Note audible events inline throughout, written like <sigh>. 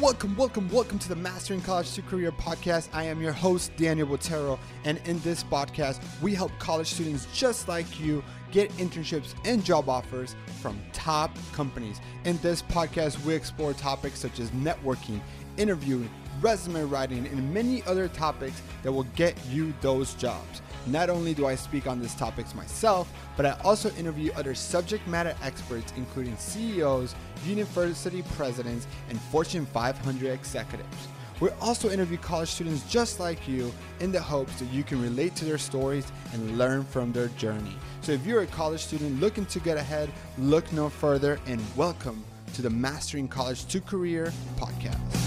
Welcome, welcome, welcome to the Mastering College to Career podcast. I am your host, Daniel Botero, and in this podcast, we help college students just like you get internships and job offers from top companies. In this podcast, we explore topics such as networking, interviewing, resume writing, and many other topics that will get you those jobs. Not only do I speak on these topics myself, but I also interview other subject matter experts, including CEOs, university presidents, and Fortune 500 executives. We also interview college students just like you in the hopes that you can relate to their stories and learn from their journey. So if you're a college student looking to get ahead, look no further and welcome to the Mastering College to Career podcast.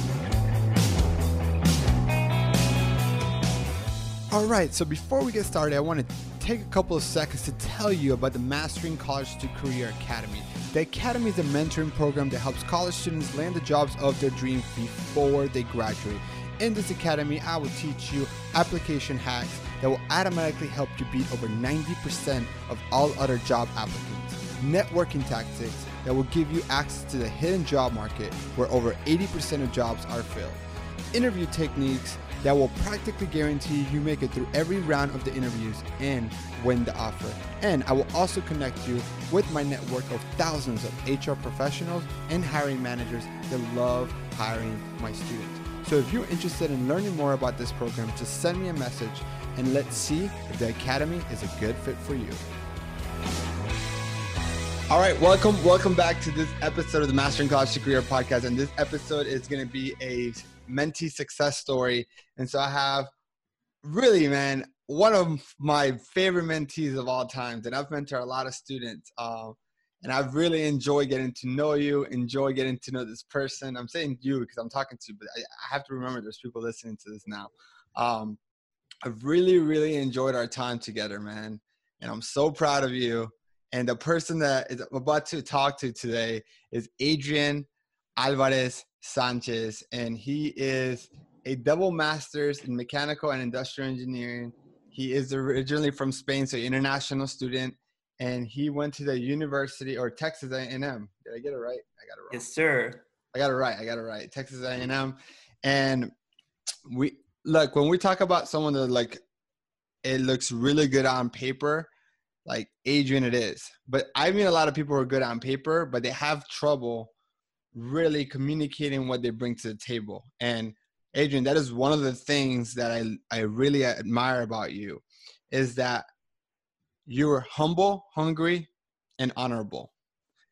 All right, so before we get started, I want to take a couple of seconds to tell you about the Mastering College to Career Academy. The Academy is a mentoring program that helps college students land the jobs of their dreams before they graduate. In this academy, I will teach you application hacks that will automatically help you beat over 90% of all other job applicants, networking tactics that will give you access to the hidden job market where over 80% of jobs are filled, interview techniques that will practically guarantee you make it through every round of the interviews and win the offer. And I will also connect you with my network of thousands of HR professionals and hiring managers that love hiring my students. So if you're interested in learning more about this program, just send me a message and let's see if the Academy is a good fit for you. All right, welcome, welcome back to this episode of the Mastering College Career podcast. And this episode is going to be a mentee success story. And so I have really, man, one of my favorite mentees of all times. And I've mentored a lot of students. Um, and I've really enjoyed getting to know you, enjoy getting to know this person. I'm saying you because I'm talking to you, but I, I, have to remember there's people listening to this now. Um, I've really, really enjoyed our time together, man. And I'm so proud of you. And the person that is I'm about to talk to today is Adrian Alvarez Sanchez, and he is a double master's in mechanical and industrial engineering. He is originally from Spain, so international student, and he went to the University or Texas A&M. Did I get it right? I got it right. Yes, sir. I got it right. I got it right. Texas A&M, and we look when we talk about someone that like it looks really good on paper like Adrian it is. But I mean a lot of people are good on paper, but they have trouble really communicating what they bring to the table. And Adrian, that is one of the things that I, I really admire about you is that you're humble, hungry, and honorable.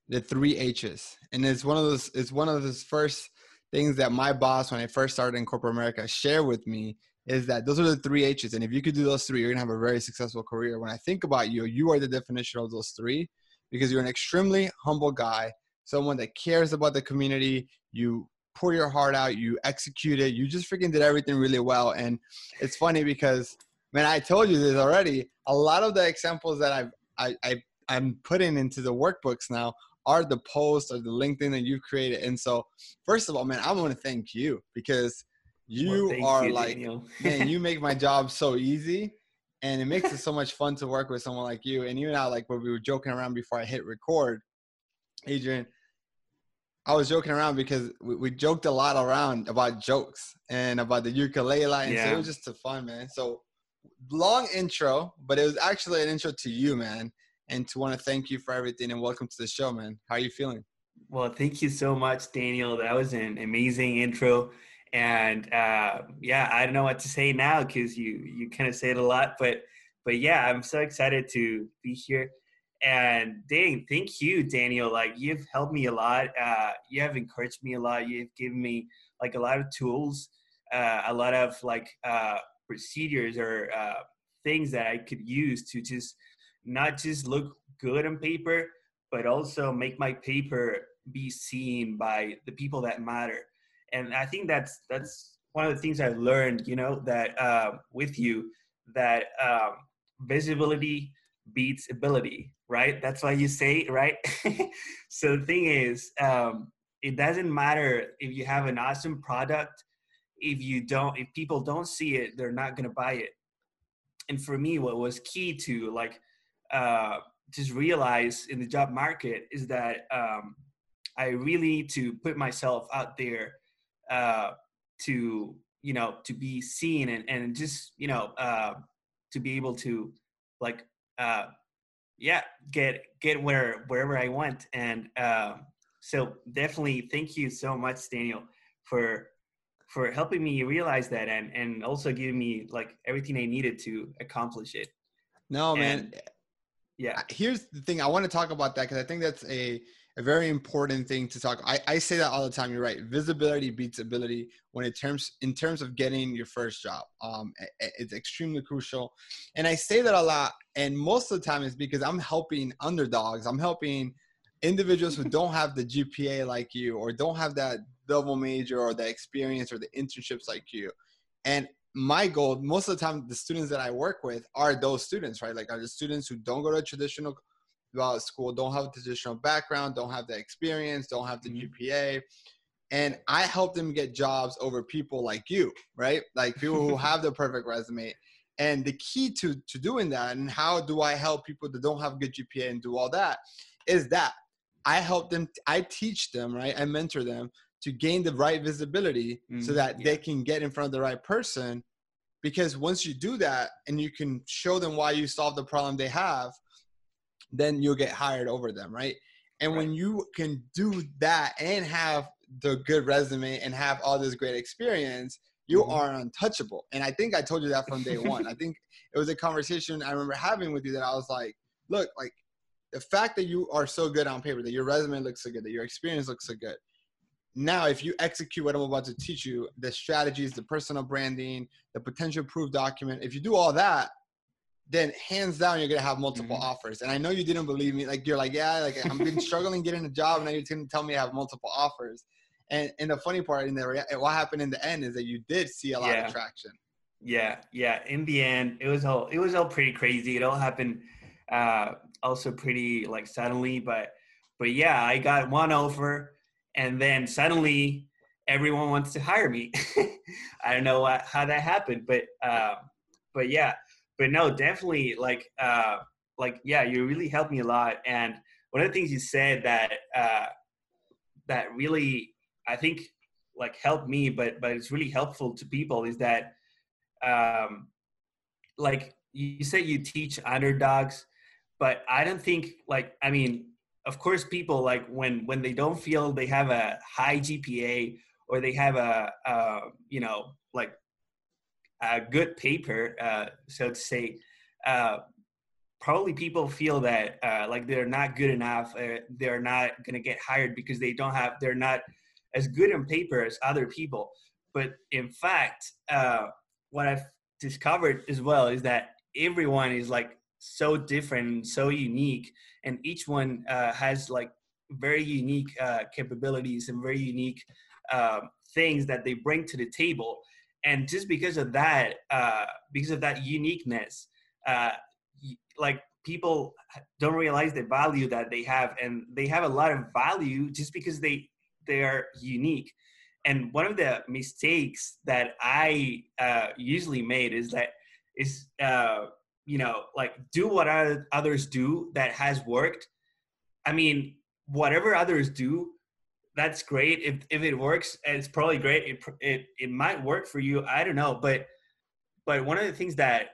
The three H's. And it's one of those, it's one of those first things that my boss, when I first started in corporate America, shared with me is that those are the three H's. And if you could do those three, you're gonna have a very successful career. When I think about you, you are the definition of those three because you're an extremely humble guy someone that cares about the community. You pour your heart out, you execute it, you just freaking did everything really well. And it's funny because, man, I told you this already. A lot of the examples that I've, I, I, I'm putting into the workbooks now are the posts or the LinkedIn that you've created. And so, first of all, man, I want to thank you because you well, are you, like, <laughs> man, you make my job so easy. And it makes it so much fun to work with someone like you. And even now, like when we were joking around before I hit record, Adrian, I was joking around because we, we, joked a lot around about jokes and about the ukulele, and yeah. so it was just a fun, man. So long intro, but it was actually an intro to you, man, and to want to thank you for everything and welcome to the show, man. How are you feeling? Well, thank you so much, Daniel. That was an amazing intro, and uh, yeah, I don't know what to say now because you you kind of say it a lot, but but yeah, I'm so excited to be here and dang, thank you, Daniel. Like you've helped me a lot. Uh, you have encouraged me a lot. You've given me like a lot of tools, uh, a lot of like uh, procedures or uh, things that I could use to just not just look good on paper, but also make my paper be seen by the people that matter. And I think that's that's one of the things I've learned. You know that uh, with you that um, visibility beats ability right? That's why you say, right? <laughs> so the thing is, um, it doesn't matter if you have an awesome product. If you don't, if people don't see it, they're not gonna buy it. And for me, what was key to like uh, just realize in the job market is that um, I really need to put myself out there uh, to you know to be seen and and just you know uh, to be able to like uh, yeah get get where wherever I want and uh, so definitely thank you so much Daniel for for helping me realize that and and also giving me like everything I needed to accomplish it. No, man. yeah. Here's the thing. I want to talk about that because I think that's a a very important thing to talk. I, I say that all the time. You're right. Visibility beats ability when it terms in terms of getting your first job. Um, it, it's extremely crucial, and I say that a lot. And most of the time, is because I'm helping underdogs. I'm helping individuals who don't have the GPA like you, or don't have that double major, or the experience, or the internships like you. And my goal, most of the time, the students that I work with are those students, right? Like are the students who don't go to traditional about school, don't have a traditional background, don't have the experience, don't have the mm-hmm. GPA. And I help them get jobs over people like you, right? Like people who <laughs> have the perfect resume. And the key to, to doing that and how do I help people that don't have good GPA and do all that is that I help them, I teach them, right? I mentor them to gain the right visibility mm-hmm. so that yeah. they can get in front of the right person. Because once you do that and you can show them why you solve the problem they have, then you'll get hired over them, right? And right. when you can do that and have the good resume and have all this great experience, you mm-hmm. are untouchable. And I think I told you that from day one. I <laughs> think it was a conversation I remember having with you that I was like, look, like the fact that you are so good on paper, that your resume looks so good, that your experience looks so good. Now, if you execute what I'm about to teach you, the strategies, the personal branding, the potential proof document, if you do all that, then hands down you're gonna have multiple mm-hmm. offers. And I know you didn't believe me. Like you're like, yeah, like I'm been <laughs> struggling getting a job, and now you're gonna tell me I have multiple offers. And and the funny part in the what happened in the end is that you did see a lot yeah. of traction. Yeah, yeah. In the end, it was all it was all pretty crazy. It all happened uh, also pretty like suddenly, but but yeah, I got one offer, and then suddenly everyone wants to hire me. <laughs> I don't know what, how that happened, but uh, but yeah but no, definitely like uh, like yeah, you really helped me a lot. And one of the things you said that uh, that really I think like helped me, but but it's really helpful to people is that um, like you say you teach underdogs, but I don't think like I mean of course people like when when they don't feel they have a high GPA or they have a, a you know like a good paper, uh, so to say, uh, probably people feel that uh, like they're not good enough. Uh, they're not going to get hired because they don't have. They're not as good on paper as other people. But in fact, uh, what I've discovered as well is that everyone is like so different, so unique, and each one uh, has like very unique capabilities and very unique things that they bring to the table and just because of that uh, because of that uniqueness uh, like people don't realize the value that they have and they have a lot of value just because they they are unique. And one of the mistakes that i uh, usually made is that is uh, you know like do what others do that has worked. I mean whatever others do that's great. If if it works, it's probably great. It it it might work for you. I don't know, but but one of the things that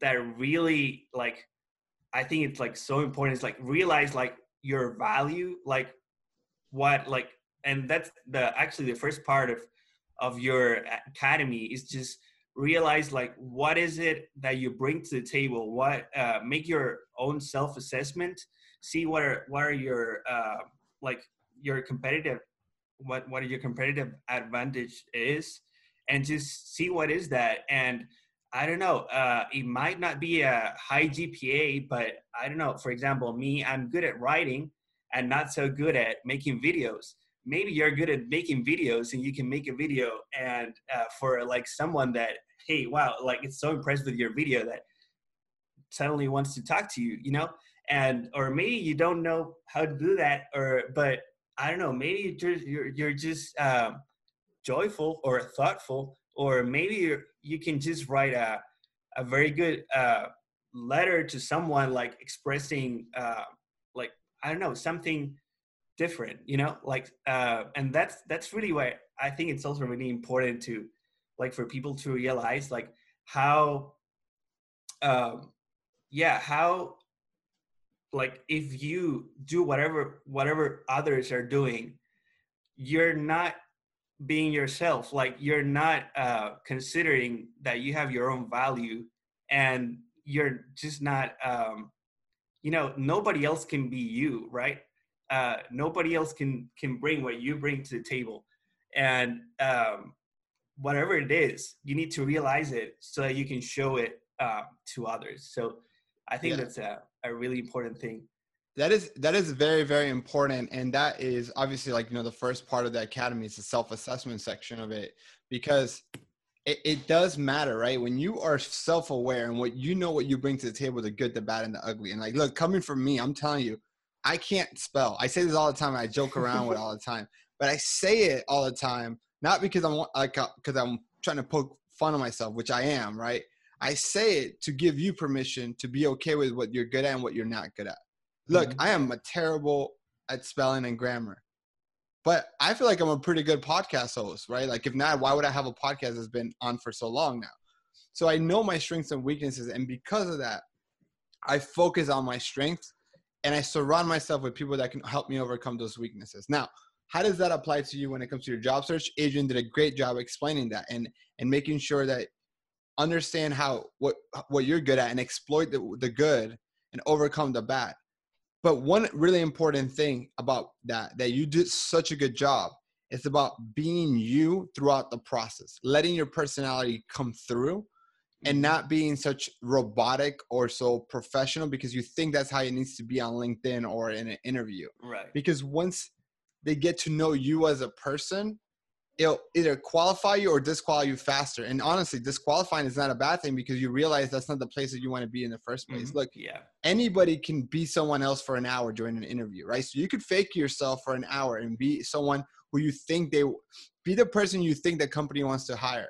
that really like I think it's like so important is like realize like your value, like what like and that's the actually the first part of of your academy is just realize like what is it that you bring to the table what uh, make your own self-assessment see what are what are your uh, like your competitive what what your competitive advantage is and just see what is that. And i don't know uh, it might not be a high gpa but i don't know for example me i'm good at writing and not so good at making videos. Maybe you're good at making videos and you can make a video and uh, for like someone that hey wow like it's so impressed with your video that suddenly wants to talk to you you know? And or maybe you don't know how to do that or but I don't know, maybe you're you're, you're just um, joyful or thoughtful, or maybe you you can just write a a very good uh, letter to someone, like expressing uh, like I don't know something different you know like uh and that's that's really why i think it's also really important to like for people to realize like how um yeah how like if you do whatever whatever others are doing you're not being yourself. Like you're not uh considering that you have your own value and you're just not um you know nobody else can be you right? Uh nobody else can can bring what you bring to the table. And um whatever it is you need to realize it so that you can show it uh, to others. So i think yeah. that's a, a really important thing. That is that is very very important and that is obviously like you know the first part of the academy is the self-assessment section of it because it, it does matter right? When you are self-aware and what you know what you bring to the table the good the bad and the ugly and like look coming from me i'm telling you i can't spell. I say this all the time i joke around with all the time but i say it all the time not because i'm like because uh, i'm trying to poke fun of myself which i am right i say it to give you permission to be okay with what you're good at and what you're not good at Look, mm-hmm. I am a terrible at spelling and grammar, but I feel like I'm a pretty good podcast host, right? Like, if not, why would I have a podcast that's been on for so long now? So I know my strengths and weaknesses, and because of that, I focus on my strengths and I surround myself with people that can help me overcome those weaknesses. Now, how does that apply to you when it comes to your job search? Adrian did a great job explaining that and and making sure that understand how what what you're good at and exploit the, the good and overcome the bad. But one really important thing about that, that you did such a good job, it's about being you throughout the process, letting your personality come through and mm-hmm. not being such robotic or so professional because you think that's how it needs to be on LinkedIn or in an interview. Right. Because once they get to know you as a person, it'll either qualify you or disqualify you faster. And honestly, disqualifying is not a bad thing because you realize that's not the place that you want to be in the first place. Mm-hmm. Look, yeah, anybody can be someone else for an hour during an interview, right? So you could fake yourself for an hour and be someone who you think they be the person you think the company wants to hire.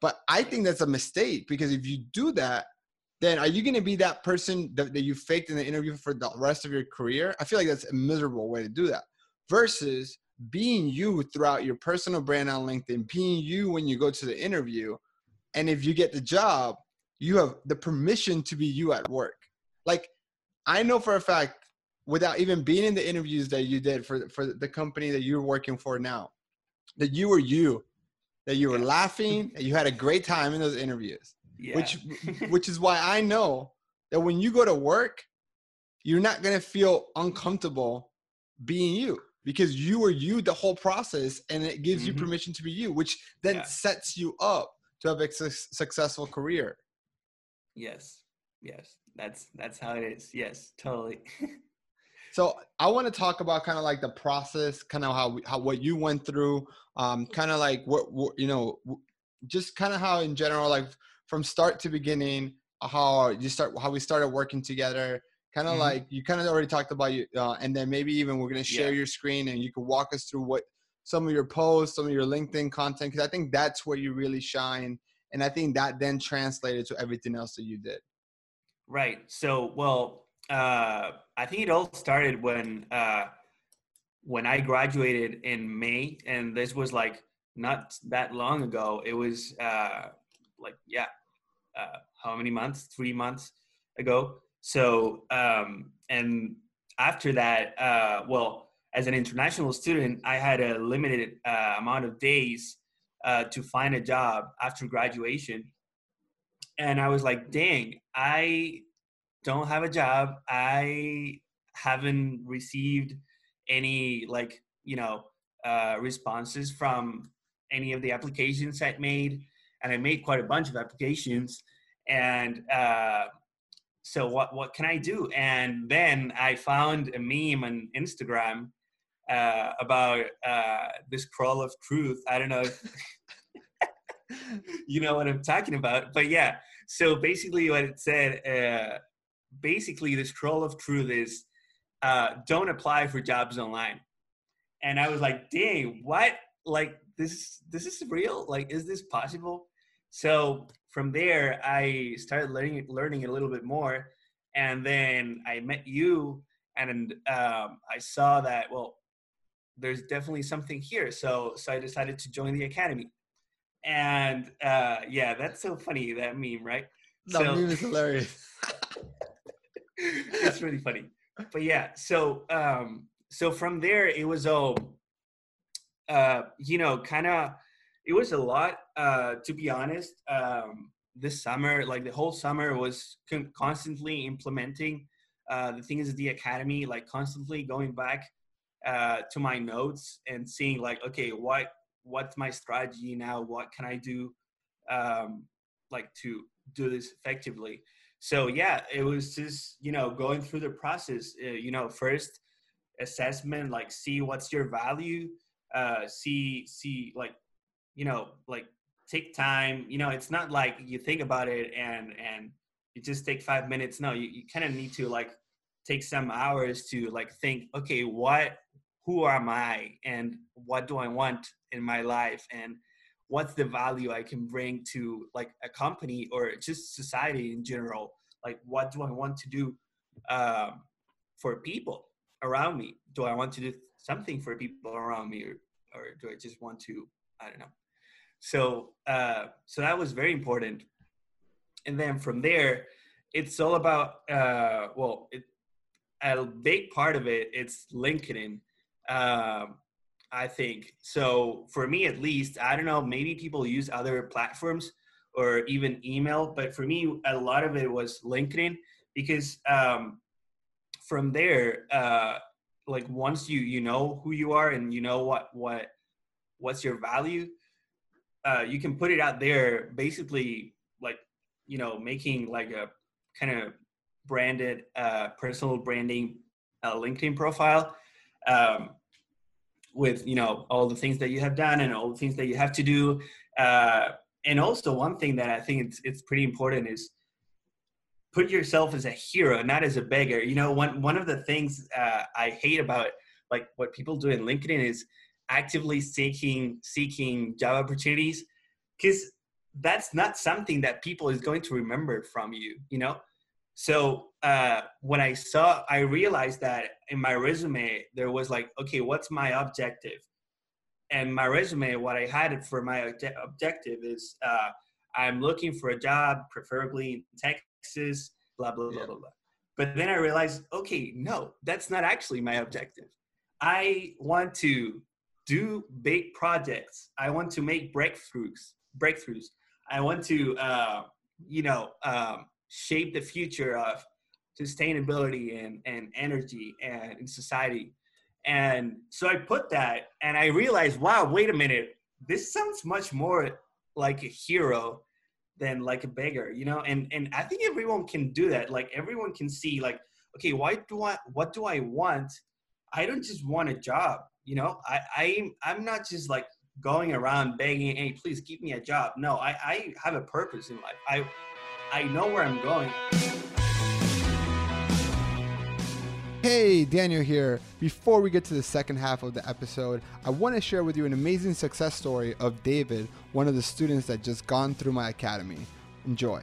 But I think that's a mistake because if you do that, then are you going to be that person that, that you faked in the interview for the rest of your career? I feel like that's a miserable way to do that. Versus being you throughout your personal brand on LinkedIn, being you when you go to the interview. And if you get the job, you have the permission to be you at work. Like I know for a fact, without even being in the interviews that you did for, for the company that you're working for now, that you were you, that you were yeah. laughing, <laughs> that you had a great time in those interviews. Yeah. Which <laughs> which is why I know that when you go to work, you're not gonna feel uncomfortable being you because you are you the whole process and it gives mm-hmm. you permission to be you which then yeah. sets you up to have a su- successful career. Yes. Yes. That's that's how it is. Yes. Totally. <laughs> So i want to talk about kind of like the process kind of how how what you went through um kind of like what, what you know just kind of how in general like from start to beginning how you start how we started working together kind of mm-hmm. like you kind of already talked about you uh, and then maybe even we're going to share yeah. your screen and you can walk us through what some of your posts some of your linkedin content because i think that's where you really shine and i think that then translated to everything else that you did right so well uh, i think it all started when uh, when i graduated in may and this was like not that long ago it was uh, like yeah uh, how many months three months ago so, um, and after that, uh, well, as an international student, I had a limited uh, amount of days uh, to find a job after graduation. And I was like, dang, I don't have a job. I haven't received any, like, you know, uh, responses from any of the applications I made. And I made quite a bunch of applications. And, uh, so what what can I do? And then I found a meme on Instagram uh, about uh, this scroll of truth. I don't know if <laughs> you know what I'm talking about, but yeah. So basically, what it said, uh, basically, this scroll of truth is uh, don't apply for jobs online. And I was like, dang, what? Like this? This is real? Like, is this possible? So from there, I started learning learning a little bit more, and then I met you, and um, I saw that well, there's definitely something here. So so I decided to join the academy, and uh, yeah, that's so funny that meme, right? That so, meme is hilarious. <laughs> it's really funny, but yeah. So um, so from there, it was all, uh, you know, kind of. It was a lot, uh, to be honest. Um, this summer, like the whole summer, was con- constantly implementing uh, the things at the academy, like constantly going back uh, to my notes and seeing like, okay, what what's my strategy now? What can I do, um, like to do this effectively? So yeah, it was just you know going through the process. Uh, you know, first assessment, like see what's your value, uh, see see like you know like take time. You know, it's not like you think about it and and you just take five minutes. No, you, you kind of need to like take some hours to like think okay what who am i and what do i want in my life and what's the value i can bring to like a company or just society in general like what do i want to do um, for people around me do i want to do something for people around me or, or do i just want to i don't know so uh, so that was very important. And then from there it's all about uh, well it, a big part of it it's linkedin um, i think. So for me at least i don't know maybe people use other platforms or even email but for me a lot of it was linkedin because um, from there uh, like once you you know who you are and you know what what what's your value uh, you can put it out there basically like you know making like a kind of branded uh, personal branding uh, LinkedIn profile um, with you know all the things that you have done and all the things that you have to do. Uh, and also one thing that I think it's it's pretty important is put yourself as a hero, not as a beggar. You know, one one of the things uh, I hate about like what people do in LinkedIn is actively seeking seeking job opportunities because that's not something that people is going to remember from you. You know, so uh, when I saw, I realized that in my resume there was like, okay, what's my objective? And my resume, what I had for my objective is, uh, I'm looking for a job, preferably in Texas, blah blah blah yeah. blah blah. But then I realized, okay, no, that's not actually my objective. I want to do big projects. I want to make breakthroughs. Breakthroughs. I want to, uh, you know, um, shape the future of sustainability and, and energy and in society. And so I put that and I realized, wow, wait a minute, this sounds much more like a hero than like a beggar, you know? And and I think everyone can do that. Like everyone can see like, okay, why do I what do I want? I don't just want a job, you know? I, I I'm not just like going around begging, hey, please give me a job. No, I, I have a purpose in life. I I know where I'm going. Hey, Daniel here. Before we get to the second half of the episode, I want to share with you an amazing success story of David, one of the students that just gone through my academy. Enjoy.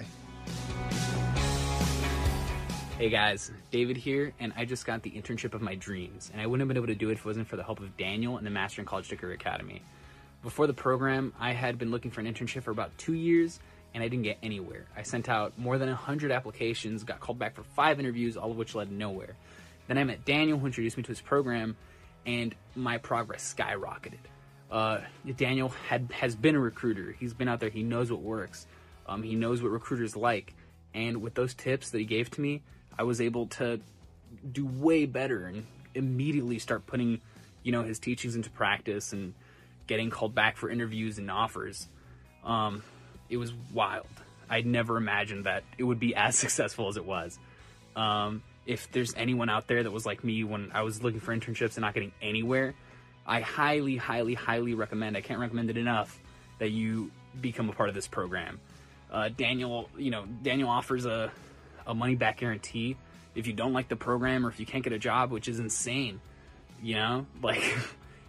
Hey guys, David here, and I just got the internship of my dreams, and I wouldn't have been able to do it if it wasn't for the help of Daniel and the Mastering College Degree Academy. Before the program, I had been looking for an internship for about two years, and I didn't get anywhere. I sent out more than 100 applications, got called back for five interviews, all of which led nowhere. Then I met Daniel, who introduced me to his program, and my progress skyrocketed. Uh, Daniel had has been a recruiter. He's been out there. He knows what works. Um, he knows what recruiters like. And with those tips that he gave to me, I was able to do way better and immediately start putting, you know, his teachings into practice and getting called back for interviews and offers. Um, it was wild. I'd never imagined that it would be <laughs> as successful as it was. Um, if there's anyone out there that was like me when I was looking for internships and not getting anywhere, I highly, highly, highly recommend. I can't recommend it enough that you become a part of this program. Uh, Daniel, you know, Daniel offers a a money back guarantee if you don't like the program or if you can't get a job, which is insane. You know, <laughs> like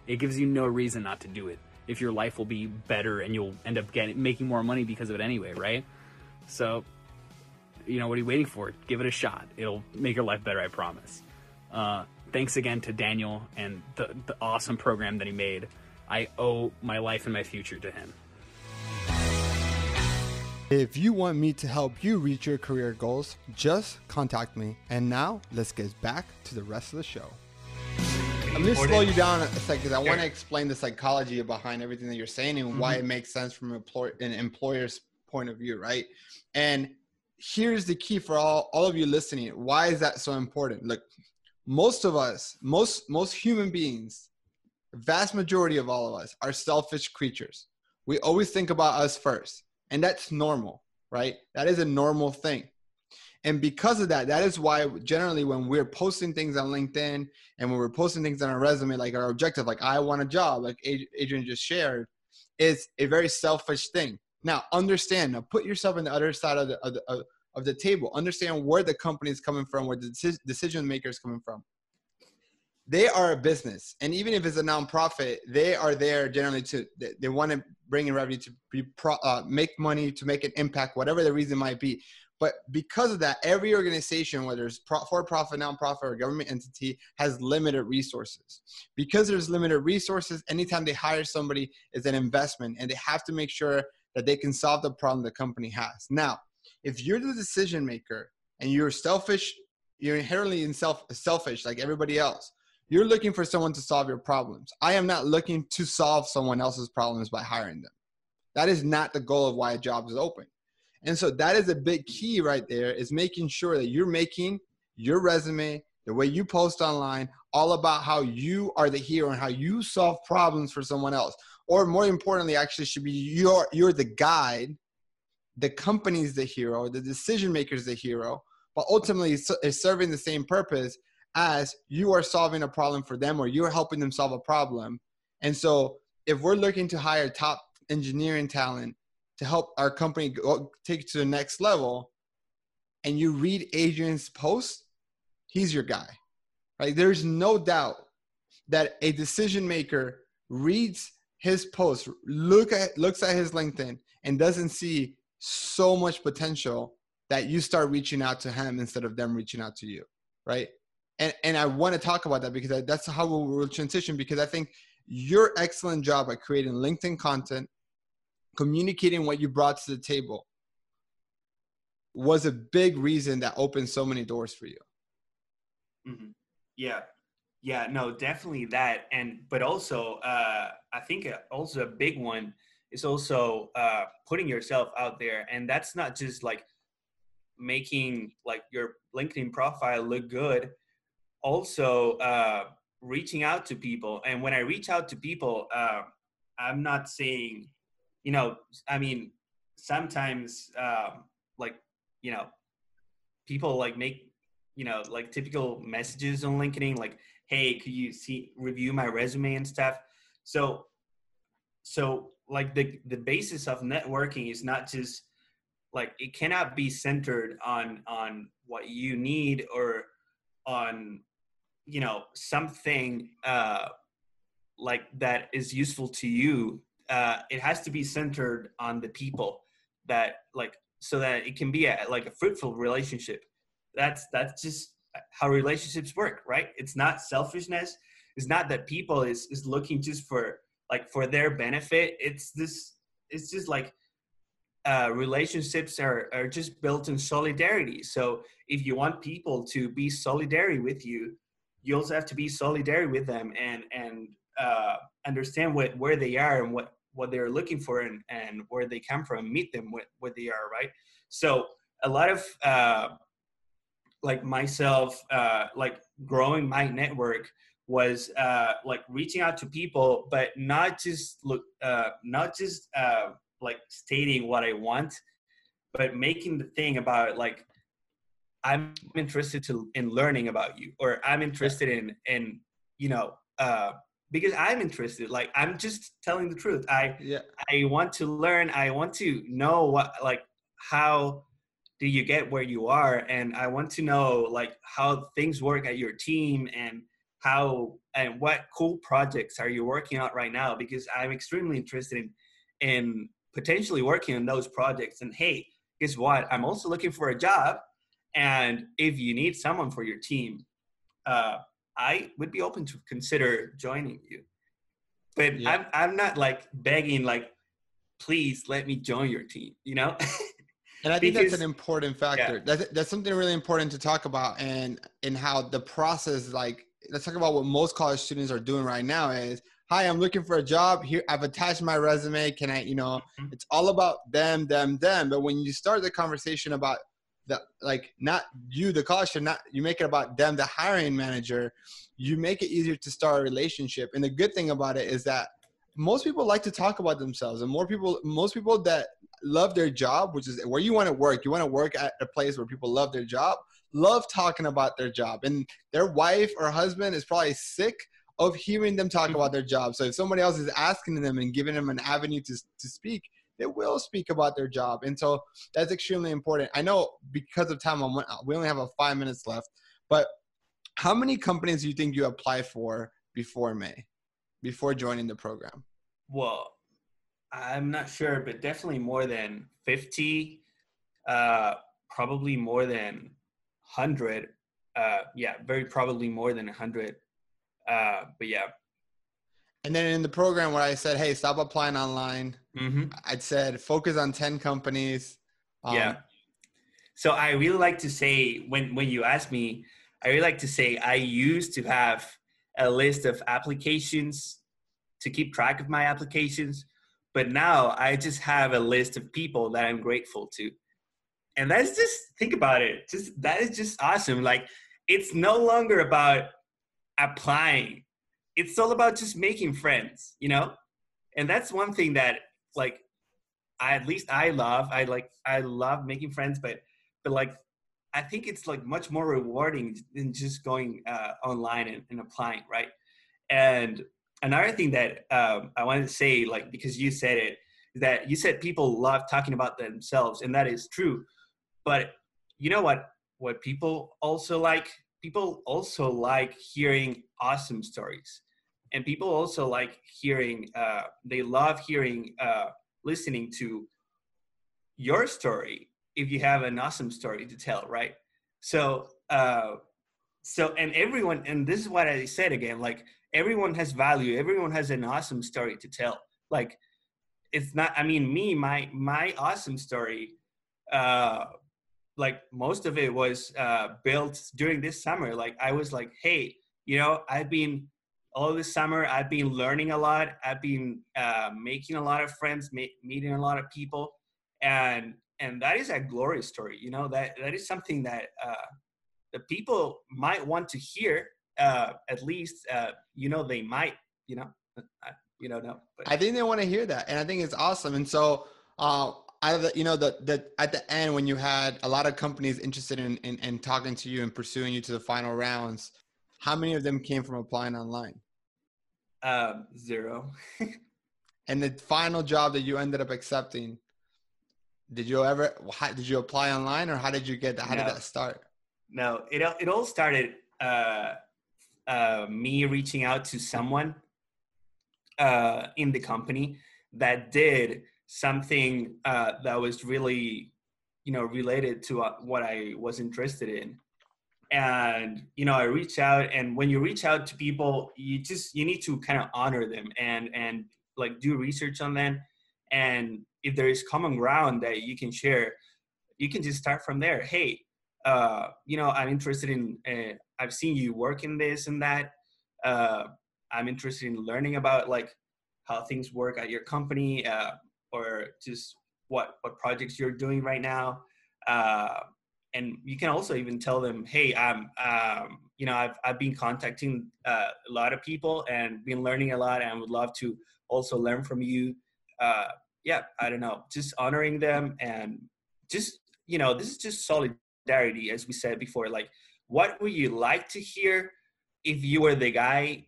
it gives you no reason not to do it if your life will be better and you'll end up getting making more money because of it anyway, right? So, you know, what are you waiting for? Give it a shot. It'll make your life better, I promise. Uh, thanks again to Daniel and the, the awesome program that he made. I owe my life and my future to him. If you want me to help you reach your career goals, just contact me. And now, let's get back to the rest of the show. I'm going to slow you down a second because I want to explain the psychology behind everything that you're saying and mm-hmm. why it makes sense from an employer's point of view, right? And here's the key for all, all of you listening. Why is that so important? Look, most of us, most most human beings, vast majority of all of us are selfish creatures. We always think about us first. And that's normal, right? That is a normal thing. And because of that, that is why generally when we're posting things on LinkedIn and when we're posting things on our resume, like our objective, like I want a job, like Adrian just shared, is a very selfish thing. Now, understand, now put yourself on the other side of the, of the, of the table. Understand where the company is coming from, where the decision maker is coming from they are a business. And even if it's a nonprofit they are there generally to they, they want to bring in revenue to be pro, uh, make money to make an impact whatever the reason might be. But because of that every organization whether it's pro, for profit nonprofit or government entity has limited resources. Because there's limited resources anytime they hire somebody is an investment and they have to make sure that they can solve the problem the company has. Now if you're the decision maker and you're selfish you're inherently in self selfish like everybody else you're looking for someone to solve your problems. I am not looking to solve someone else's problems by hiring them. That is not the goal of why a job is open. And so that is a big key right there is making sure that you're making your resume, the way you post online, all about how you are the hero and how you solve problems for someone else. Or more importantly, actually should be you're you're the guide, the company's the hero, the decision maker is the hero, but ultimately is serving the same purpose as you are solving a problem for them or you're helping them solve a problem. And so if we're looking to hire top engineering talent to help our company go, take it to the next level, and you read Adrian's post, he's your guy. Right? There's no doubt that a decision maker reads his post, look at looks at his LinkedIn, and doesn't see so much potential that you start reaching out to him instead of them reaching out to you. Right? And and I want to talk about that because that's how we'll transition. Because I think your excellent job at creating LinkedIn content, communicating what you brought to the table, was a big reason that opened so many doors for you. Mm-hmm. Yeah, yeah, no, definitely that, and but also uh, I think also a big one is also uh, putting yourself out there, and that's not just like making like your LinkedIn profile look good also uh, reaching out to people. And when I reach out to people, uh, I'm not saying, you know, I mean, sometimes um, like, you know, people like make, you know, like typical messages on LinkedIn, like, hey, could you see review my resume and stuff? So, so like the the basis of networking is not just like it cannot be centered on on what you need or on you know something uh, like that is useful to you uh, it has to be centered on the people that like so that it can be a, like a fruitful relationship. That's that's just how relationships work right? It's not selfishness. It's not that people is is looking just for like for their benefit. It's this it's just like uh, relationships are, are just built in solidarity. So if you want people to be solidary with you you also have to be solidary with them and and uh, understand what where they are and what what they're looking for and, and where they come from meet them what what they are right? So a lot of uh, like myself uh, like growing my network was uh, like reaching out to people but not just look uh, not just uh, like stating what i want but making the thing about like I'm interested to in learning about you, or I'm interested in in you know uh, because I'm interested. Like I'm just telling the truth. I yeah. I want to learn. I want to know what like how do you get where you are, and I want to know like how things work at your team and how and what cool projects are you working on right now because I'm extremely interested in in potentially working on those projects. And hey, guess what? I'm also looking for a job and if you need someone for your team, uh, I would be open to consider joining you. But Yeah. I'm I'm not like begging like, please let me join your team. You know? <laughs> And I think that's an important factor. That's that's something really important to talk about, and and how the process. Like, let's talk about what most college students are doing right now. Is hi, I'm looking for a job. Here, I've attached my resume. Can I, you know, Mhm. it's all about them, them, them. But when you start the conversation about the like, not you, the college not you make it about them, the hiring manager. You make it easier to start a relationship. And the good thing about it is that most people like to talk about themselves, and more people, most people that love their job, which is where you want to work. You want to work at a place where people love their job, love talking about their job. And their wife or husband is probably sick of hearing them talk mm-hmm. about their job. So if somebody else is asking them and giving them an avenue to, to speak, they will speak about their job. And so that's extremely important. I know because of time, I'm, we only have a five minutes left, but how many companies do you think you apply for before May, before joining the program? well, I'm not sure, but definitely more than 50, uh, probably more than 100. Uh, yeah, very probably more than 100. Uh, but yeah. And then in the program where I said, hey, stop applying online, hmm I'd said focus on 10 companies. Um, yeah. So I really like to say when when you ask me, I really like to say I used to have a list of applications to keep track of my applications, but now I just have a list of people that I'm grateful to. And that's just think about it. Just that is just awesome. Like it's no longer about applying. It's all about just making friends, you know? And that's one thing that like I at least I love. I like I love making friends, but but like I think it's like much more rewarding than just going uh, online and, and applying, right? And another thing that um, I wanted to say, like because you said it, that you said people love talking about themselves, and that is true. But you know what? What people also like, people also like hearing awesome stories, and people also like hearing. Uh, they love hearing, uh, listening to your story if you have an awesome story to tell, right? So, uh, so and everyone, and this is what I said again, like everyone has value, everyone has an awesome story to tell. Like, it's not. I mean, me, my my awesome story, uh, like most of it was uh, built during this summer. Like, I was like, hey, you know, I've been all this summer. I've been learning a lot. I've been uh, making a lot of friends, ma- meeting a lot of people, and and that is a glorious story you know that that is something that uh, the people might want to hear uh, at least uh, you know they might you know I- you know no but I think they want to hear that, and I think it's awesome. And so, uh, out of the, you know, the the at the end when you had a lot of companies interested in, in in talking to you and pursuing you to the final rounds, how many of them came from applying online? um, zero And the final job that you ended up accepting, did you ever? How, did you apply online, or how did you get? How did that start? no it all- it all started uh, uh, me reaching out to someone uh, in the company that did something uh, that was really you know related to uh, what i was interested in. And you know i reach out and when you reach out to people you just you need to kind of honor them and and like do research on them. And if there is common ground that you can share you can just start from there. Hey uh you know i'm interested in uh, i've seen you work in this and that. Uh i'm interested in learning about like how things work at your company. Uh or just what what projects you're doing right now. Uh and you can also even tell them hey i'm um you know i've, I've been contacting uh, a lot of people and been learning a lot and would love to also learn from you. Uh yeah i don't know just honoring them and just you know this is just solidarity as we said before like what would you like to hear if you were the guy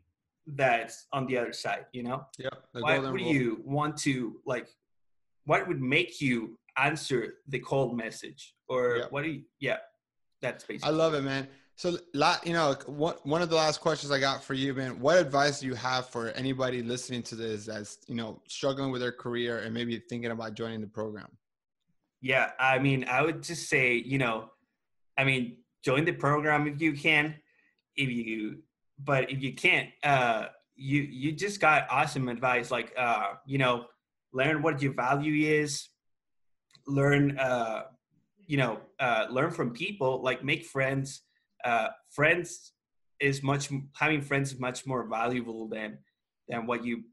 that's on the other side you know? Yeah, what would rule. you want to like what would make you answer the cold message or Yeah. what do you yeah that's basically I love it, man. So, lot you know, one one of the last questions I got for you, man. What advice do you have for anybody listening to this that's you know struggling with their career and maybe thinking about joining the program? Yeah, I mean, I would just say, you know, I mean, join the program if you can. if you but if you can't uh you you just got awesome advice like uh you know learn what your value is learn uh you know uh learn from people like make friends. Uh friends is much having friends is much more valuable than than what you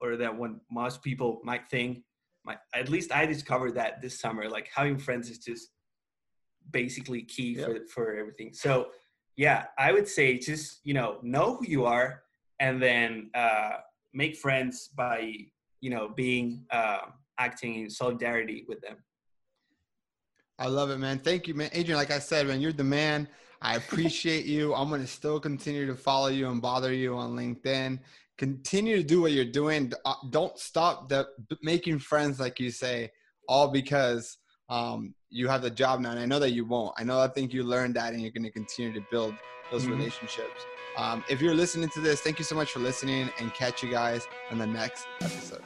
or than what most people might think. My at least i discovered that this summer like having friends is just basically key Yep. for for everything. So yeah i would say just you know know who you are and then uh make friends by you know being uh acting in solidarity with them I love it, man. Thank you, man. Adrian, like I said, man, you're the man. I appreciate you. I'm going to still continue to follow you and bother you on LinkedIn. Continue to do what you're doing. Uh, Don't stop the making friends, like you say, all because um, you have the job now. And I know that you won't. I know I think you learned that and you're going to continue to build those Mhm. relationships. Um, if you're listening to this, thank you so much for listening and catch you guys on the next episode.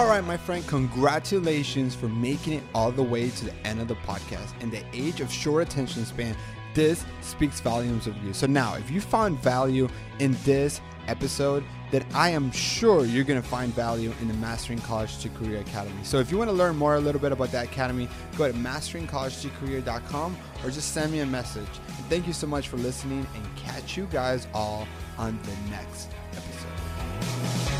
All right, my friend, congratulations for making it all the way to the end of the podcast. In the age of short attention span, this speaks volumes of you. So now, if you found value in this episode, then I am sure you're going to find value in the Mastering College to Career Academy. So if you want to learn more a little bit about that academy, go to masteringcollegetocareer.com or just send me a message. And thank you so much for listening and catch you guys all on the next episode.